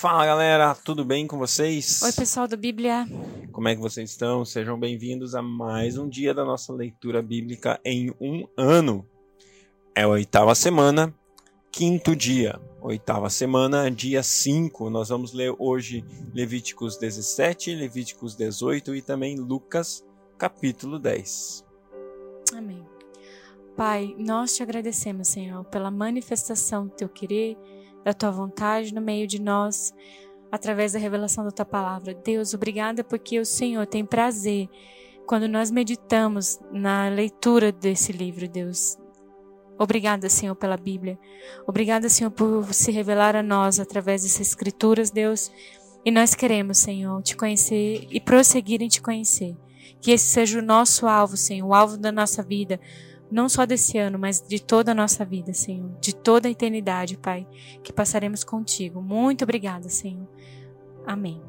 Fala galera, tudo bem com vocês? Oi, pessoal do Bíblia. Como é que vocês estão? Sejam bem-vindos a mais um dia da nossa leitura bíblica em um ano. É a oitava semana, quinto dia. Oitava semana, dia 5. Nós vamos ler hoje Levíticos 17, Levíticos 18 e também Lucas, capítulo 10. Amém. Pai, nós te agradecemos, Senhor, pela manifestação do teu querer da tua vontade no meio de nós, através da revelação da tua palavra. Deus, obrigada porque o Senhor tem prazer quando nós meditamos na leitura desse livro, Deus. Obrigada, Senhor, pela Bíblia. Obrigada, Senhor, por se revelar a nós através dessas escrituras, Deus. E nós queremos, Senhor, te conhecer e prosseguir em te conhecer. Que esse seja o nosso alvo, Senhor, o alvo da nossa vida, não só desse ano, mas de toda a nossa vida, Senhor, de toda a eternidade, Pai, que passaremos contigo. Muito obrigada, Senhor. Amém.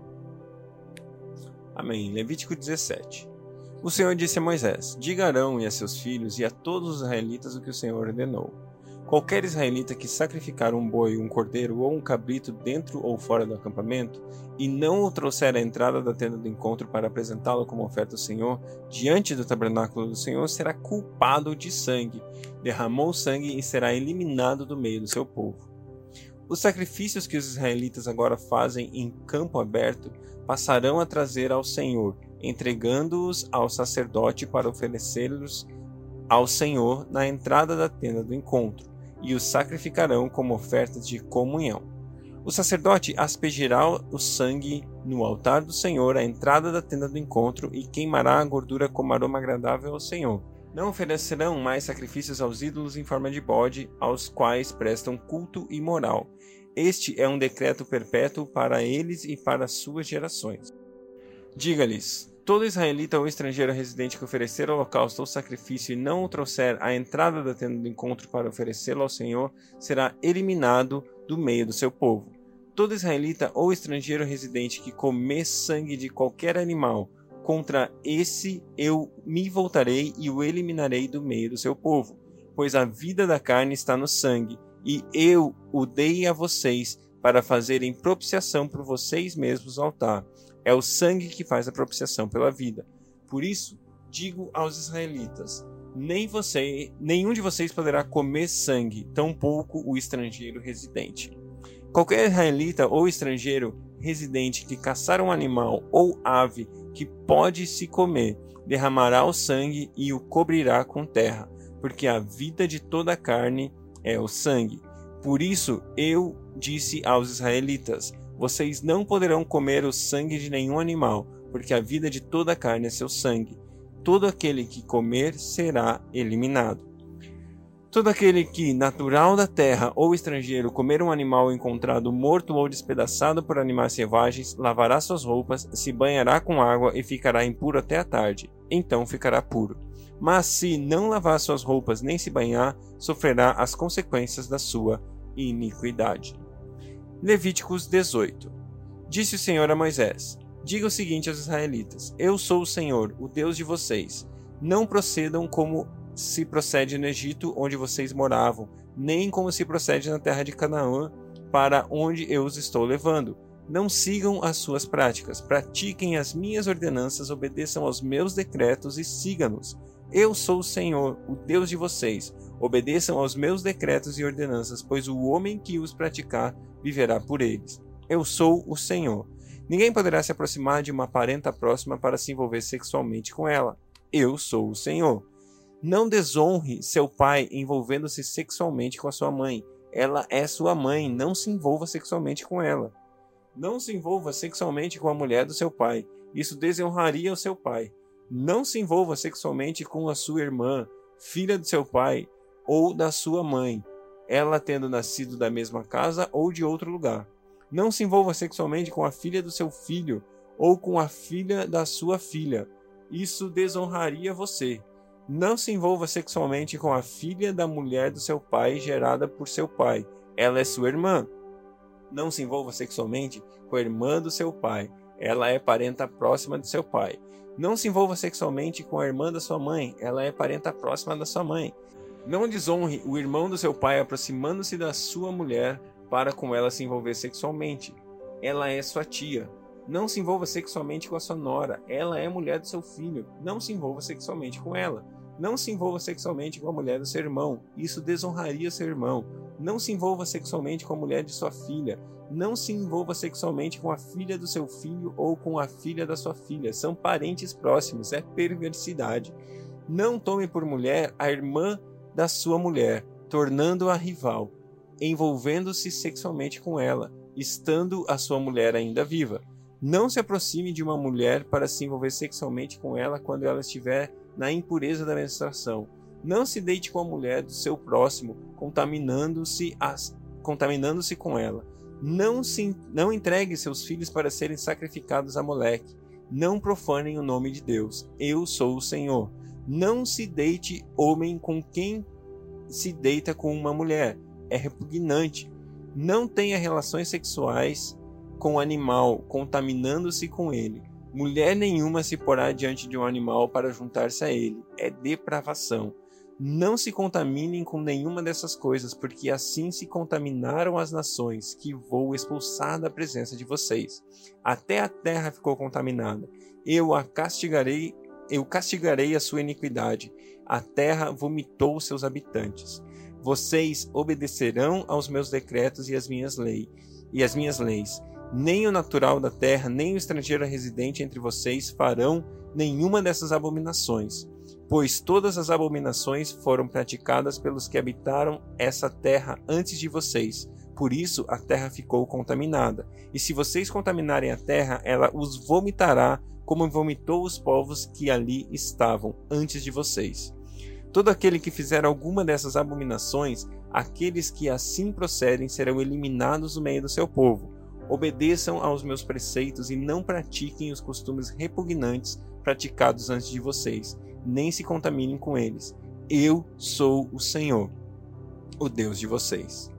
Amém. Levítico 17. O Senhor disse a Moisés: Diga a Arão e a seus filhos e a todos os israelitas o que o Senhor ordenou. Qualquer israelita que sacrificar um boi, um cordeiro ou um cabrito dentro ou fora do acampamento e não o trouxer à entrada da tenda do encontro para apresentá-lo como oferta ao Senhor, diante do tabernáculo do Senhor, será culpado de sangue, derramou sangue e será eliminado do meio do seu povo. Os sacrifícios que os israelitas agora fazem em campo aberto passarão a trazer ao Senhor, entregando-os ao sacerdote para oferecê-los ao Senhor na entrada da tenda do encontro e os sacrificarão como ofertas de comunhão. O sacerdote aspergirá o sangue no altar do Senhor à entrada da tenda do encontro e queimará a gordura como aroma agradável ao Senhor. Não oferecerão mais sacrifícios aos ídolos em forma de bode, aos quais prestam culto imoral. Este é um decreto perpétuo para eles e para suas gerações. Diga-lhes: Todo israelita ou estrangeiro residente que oferecer holocausto ou sacrifício e não o trouxer à entrada da tenda do encontro para oferecê-lo ao Senhor será eliminado do meio do seu povo. Todo israelita ou estrangeiro residente que comer sangue de qualquer animal, contra esse eu me voltarei e o eliminarei do meio do seu povo, pois a vida da carne está no sangue, e eu o dei a vocês para fazerem propiciação por vocês mesmos ao altar. É o sangue que faz a propiciação pela vida. Por isso, digo aos israelitas: nem você, nenhum de vocês poderá comer sangue, tampouco o estrangeiro residente. Qualquer israelita ou estrangeiro residente que caçar um animal ou ave que pode se comer, derramará o sangue e o cobrirá com terra, porque a vida de toda carne é o sangue. Por isso eu disse aos israelitas: vocês não poderão comer o sangue de nenhum animal, porque a vida de toda a carne é seu sangue. Todo aquele que comer será eliminado. Todo aquele que, natural da terra ou estrangeiro, comer um animal encontrado morto ou despedaçado por animais selvagens, lavará suas roupas, se banhará com água e ficará impuro até a tarde. Então ficará puro. Mas se não lavar suas roupas nem se banhar, sofrerá as consequências da sua iniquidade. Levíticos 18 Disse o Senhor a Moisés: Diga o seguinte aos israelitas: Eu sou o Senhor, o Deus de vocês. Não procedam como se procede no Egito, onde vocês moravam, nem como se procede na terra de Canaã, para onde eu os estou levando. Não sigam as suas práticas, pratiquem as minhas ordenanças, obedeçam aos meus decretos e sigam-nos. Eu sou o Senhor, o Deus de vocês. Obedeçam aos meus decretos e ordenanças, pois o homem que os praticar viverá por eles. Eu sou o Senhor. Ninguém poderá se aproximar de uma parenta próxima para se envolver sexualmente com ela. Eu sou o Senhor. Não desonre seu pai envolvendo-se sexualmente com a sua mãe. Ela é sua mãe, não se envolva sexualmente com ela. Não se envolva sexualmente com a mulher do seu pai. Isso desonraria o seu pai. Não se envolva sexualmente com a sua irmã, filha do seu pai ou da sua mãe ela tendo nascido da mesma casa ou de outro lugar. Não se envolva sexualmente com a filha do seu filho ou com a filha da sua filha. Isso desonraria você. Não se envolva sexualmente com a filha da mulher do seu pai gerada por seu pai. Ela é sua irmã. Não se envolva sexualmente com a irmã do seu pai. Ela é parenta próxima de seu pai. Não se envolva sexualmente com a irmã da sua mãe. Ela é parenta próxima da sua mãe. Não desonre o irmão do seu pai aproximando-se da sua mulher para com ela se envolver sexualmente. ela é sua tia. Não se envolva sexualmente com a sua nora, ela é mulher do seu filho. Não se envolva sexualmente com ela. Não se envolva sexualmente com a mulher do seu irmão, isso desonraria seu irmão. Não se envolva sexualmente com a mulher de sua filha. Não se envolva sexualmente com a filha do seu filho ou com a filha da sua filha. São parentes próximos, é perversidade. Não tome por mulher a irmã da sua mulher, tornando-a rival, envolvendo-se sexualmente com ela, estando a sua mulher ainda viva. Não se aproxime de uma mulher para se envolver sexualmente com ela quando ela estiver na impureza da menstruação. Não se deite com a mulher do seu próximo, contaminando-se contaminando-se com ela. Não se não entregue seus filhos para serem sacrificados a Moleque. Não profanem o nome de Deus. Eu sou o Senhor. Não se deite homem com quem se deita com uma mulher. É repugnante. Não tenha relações sexuais com o animal, contaminando-se com ele. Mulher nenhuma se porá diante de um animal para juntar-se a ele. É depravação. Não se contaminem com nenhuma dessas coisas, porque assim se contaminaram as nações que vou expulsar da presença de vocês. Até a terra ficou contaminada. Eu a castigarei, eu castigarei a sua iniquidade. A terra vomitou seus habitantes. Vocês obedecerão aos meus decretos e às minhas leis, e as minhas leis nem o natural da terra, nem o estrangeiro residente entre vocês farão nenhuma dessas abominações, pois todas as abominações foram praticadas pelos que habitaram essa terra antes de vocês. Por isso a terra ficou contaminada. E se vocês contaminarem a terra, ela os vomitará, como vomitou os povos que ali estavam antes de vocês. Todo aquele que fizer alguma dessas abominações, aqueles que assim procedem serão eliminados do meio do seu povo Obedeçam aos meus preceitos e não pratiquem os costumes repugnantes praticados antes de vocês, nem se contaminem com eles. Eu sou o Senhor, o Deus de vocês.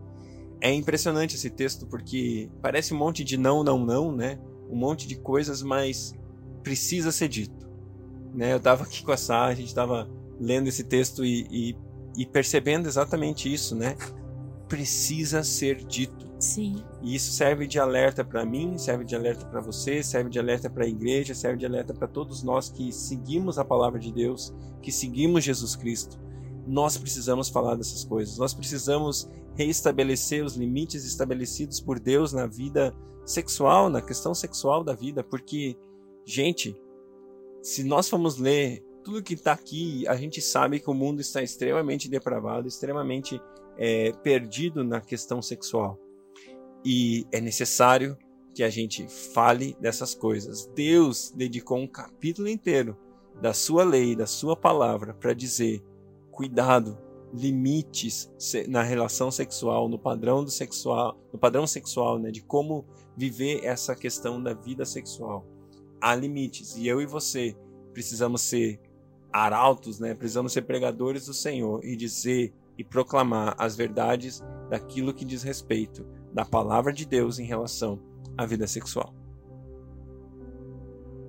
É impressionante esse texto porque parece um monte de não, não, não, né? Um monte de coisas, mas precisa ser dito. Né? Eu estava aqui com a Sara, a gente estava lendo esse texto e, e, e percebendo exatamente isso, né? Precisa ser dito Sim. E isso serve de alerta para mim, serve de alerta para você, serve de alerta para a igreja, serve de alerta para todos nós que seguimos a palavra de Deus, que seguimos Jesus Cristo. Nós precisamos falar dessas coisas. Nós precisamos reestabelecer os limites estabelecidos por Deus na vida sexual, na questão sexual da vida, porque, gente, se nós formos ler tudo que está aqui, a gente sabe que o mundo está extremamente depravado, extremamente é, perdido na questão sexual. E é necessário que a gente fale dessas coisas. Deus dedicou um capítulo inteiro da sua lei, da sua palavra, para dizer: cuidado, limites na relação sexual, no padrão do sexual, no padrão sexual, né, de como viver essa questão da vida sexual. Há limites e eu e você precisamos ser arautos, né? Precisamos ser pregadores do Senhor e dizer e proclamar as verdades daquilo que diz respeito da palavra de Deus em relação à vida sexual.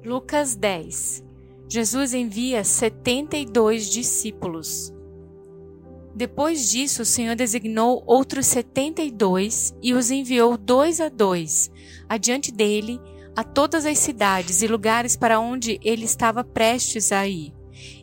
Lucas 10 Jesus envia 72 discípulos. Depois disso, o Senhor designou outros 72 e os enviou dois a dois, adiante dele, a todas as cidades e lugares para onde ele estava prestes a ir.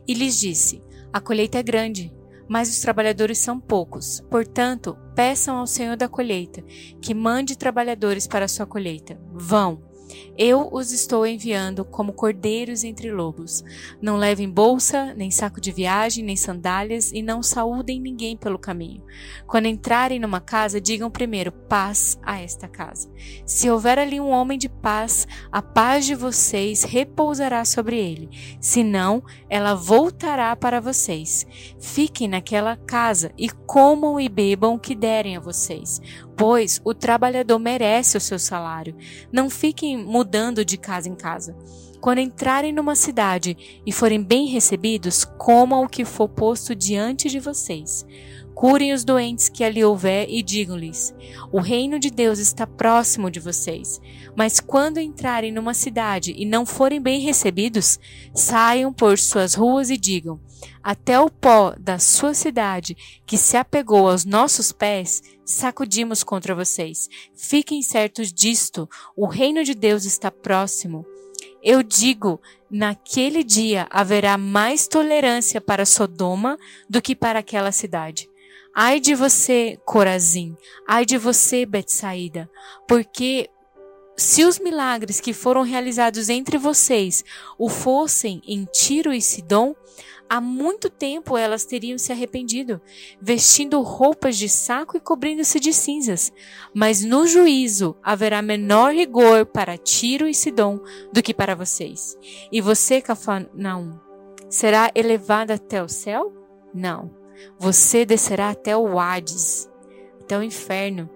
E lhes disse: A colheita é grande, mas os trabalhadores são poucos. Portanto, peçam ao Senhor da colheita que mande trabalhadores para a sua colheita. Vão. Eu os estou enviando como cordeiros entre lobos. Não levem bolsa, nem saco de viagem, nem sandálias, e não saúdem ninguém pelo caminho. Quando entrarem numa casa, digam primeiro paz a esta casa. Se houver ali um homem de paz, a paz de vocês repousará sobre ele. Se não, ela voltará para vocês. Fiquem naquela casa e comam e bebam o que derem a vocês pois o trabalhador merece o seu salário. Não fiquem mudando de casa em casa. Quando entrarem numa cidade e forem bem recebidos, comam o que for posto diante de vocês. curem os doentes que ali houver e digam-lhes: O reino de Deus está próximo de vocês. Mas quando entrarem numa cidade e não forem bem recebidos, saiam por suas ruas e digam: Até o pó da sua cidade, que se apegou aos nossos pés, sacudimos contra vocês. Fiquem certos disto: o reino de Deus está próximo. Eu digo, naquele dia haverá mais tolerância para Sodoma do que para aquela cidade. Ai de você, Corazim, ai de você, Betsaída, porque se os milagres que foram realizados entre vocês o fossem em Tiro e Sidom, há muito tempo elas teriam se arrependido, vestindo roupas de saco e cobrindo-se de cinzas. Mas no juízo haverá menor rigor para Tiro e Sidom do que para vocês. E você, Cafarnaum, será elevado até o céu? Não. Você descerá até o Hades, até o inferno.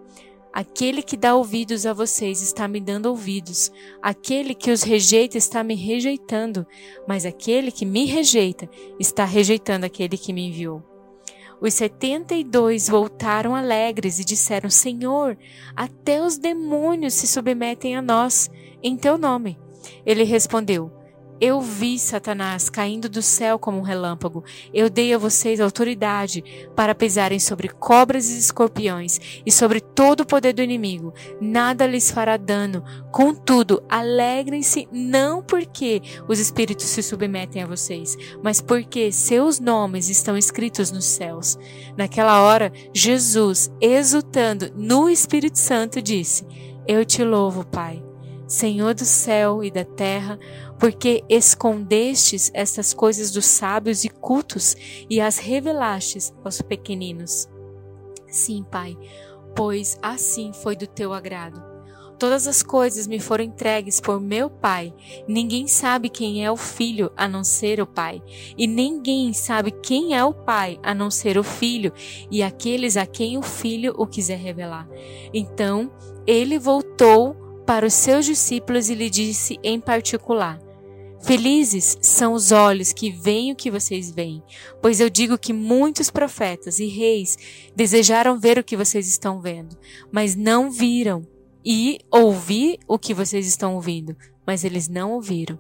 Aquele que dá ouvidos a vocês está me dando ouvidos. Aquele que os rejeita está me rejeitando. Mas aquele que me rejeita está rejeitando aquele que me enviou. Os setenta e dois voltaram alegres e disseram: Senhor, até os demônios se submetem a nós, em teu nome. Ele respondeu: eu vi Satanás caindo do céu como um relâmpago. Eu dei a vocês autoridade para pisarem sobre cobras e escorpiões e sobre todo o poder do inimigo. Nada lhes fará dano. Contudo, alegrem-se não porque os espíritos se submetem a vocês, mas porque seus nomes estão escritos nos céus. Naquela hora, Jesus, exultando no Espírito Santo, disse: Eu te louvo, Pai Senhor do céu e da terra, porque escondestes estas coisas dos sábios e cultos e as revelastes aos pequeninos. Sim, Pai, pois assim foi do teu agrado. Todas as coisas me foram entregues por meu Pai. Ninguém sabe quem é o Filho a não ser o Pai, e ninguém sabe quem é o Pai a não ser o Filho e aqueles a quem o Filho o quiser revelar. Então ele voltou para os seus discípulos e lhe disse em particular: Felizes são os olhos que veem o que vocês veem, pois eu digo que muitos profetas e reis desejaram ver o que vocês estão vendo, mas não viram, e ouvir o que vocês estão ouvindo, mas eles não ouviram.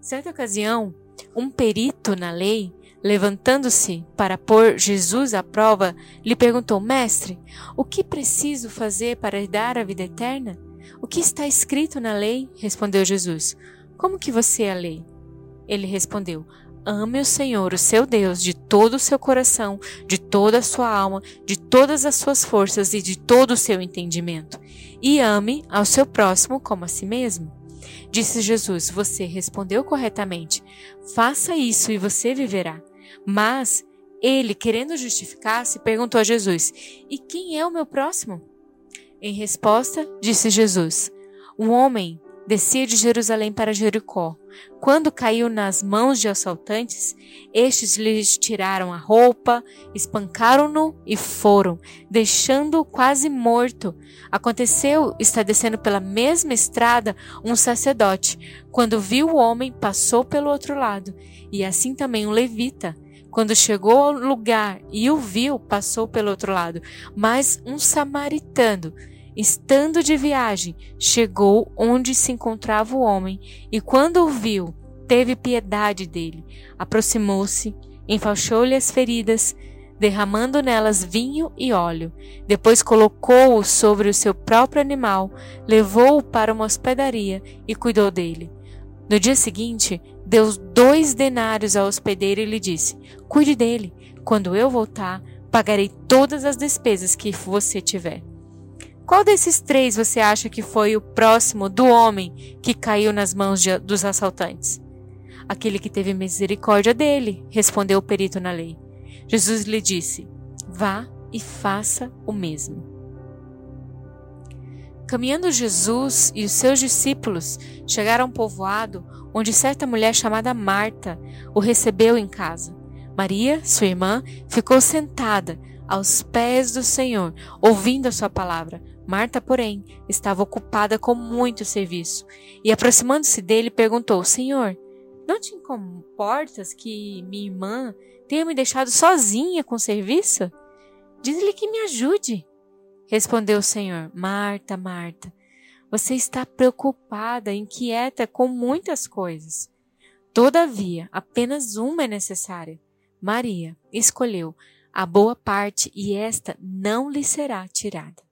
Certa ocasião, um perito na lei, levantando-se para pôr Jesus à prova, lhe perguntou: Mestre, o que preciso fazer para herdar a vida eterna? O que está escrito na lei? Respondeu Jesus. Como que você é a lei? Ele respondeu: Ame o Senhor, o seu Deus, de todo o seu coração, de toda a sua alma, de todas as suas forças e de todo o seu entendimento. E ame ao seu próximo como a si mesmo. Disse Jesus: Você respondeu corretamente. Faça isso e você viverá. Mas ele, querendo justificar-se, perguntou a Jesus: E quem é o meu próximo? Em resposta, disse Jesus: Um homem descia de Jerusalém para Jericó. Quando caiu nas mãos de assaltantes, estes lhes tiraram a roupa, espancaram-no e foram, deixando-o quase morto. Aconteceu estar descendo pela mesma estrada um sacerdote. Quando viu o homem, passou pelo outro lado, e assim também um levita. Quando chegou ao lugar e o viu, passou pelo outro lado. Mas um samaritano, estando de viagem, chegou onde se encontrava o homem e, quando o viu, teve piedade dele. Aproximou-se, enfaixou-lhe as feridas, derramando nelas vinho e óleo. Depois colocou-o sobre o seu próprio animal, levou-o para uma hospedaria e cuidou dele. No dia seguinte, deu dois denários ao hospedeiro e lhe disse: Cuide dele. Quando eu voltar, pagarei todas as despesas que você tiver. Qual desses três você acha que foi o próximo do homem que caiu nas mãos de, dos assaltantes? Aquele que teve misericórdia dele, respondeu o perito na lei. Jesus lhe disse: Vá e faça o mesmo. Caminhando Jesus e os seus discípulos chegaram a um povoado onde certa mulher chamada Marta o recebeu em casa. Maria, sua irmã, ficou sentada aos pés do Senhor, ouvindo a sua palavra. Marta, porém, estava ocupada com muito serviço, e aproximando-se dele, perguntou: Senhor, não te importas que minha irmã tenha me deixado sozinha com o serviço? Diz-lhe que me ajude. Respondeu o Senhor: Marta, Marta, você está preocupada, inquieta com muitas coisas. Todavia, apenas uma é necessária. Maria escolheu a boa parte e esta não lhe será tirada.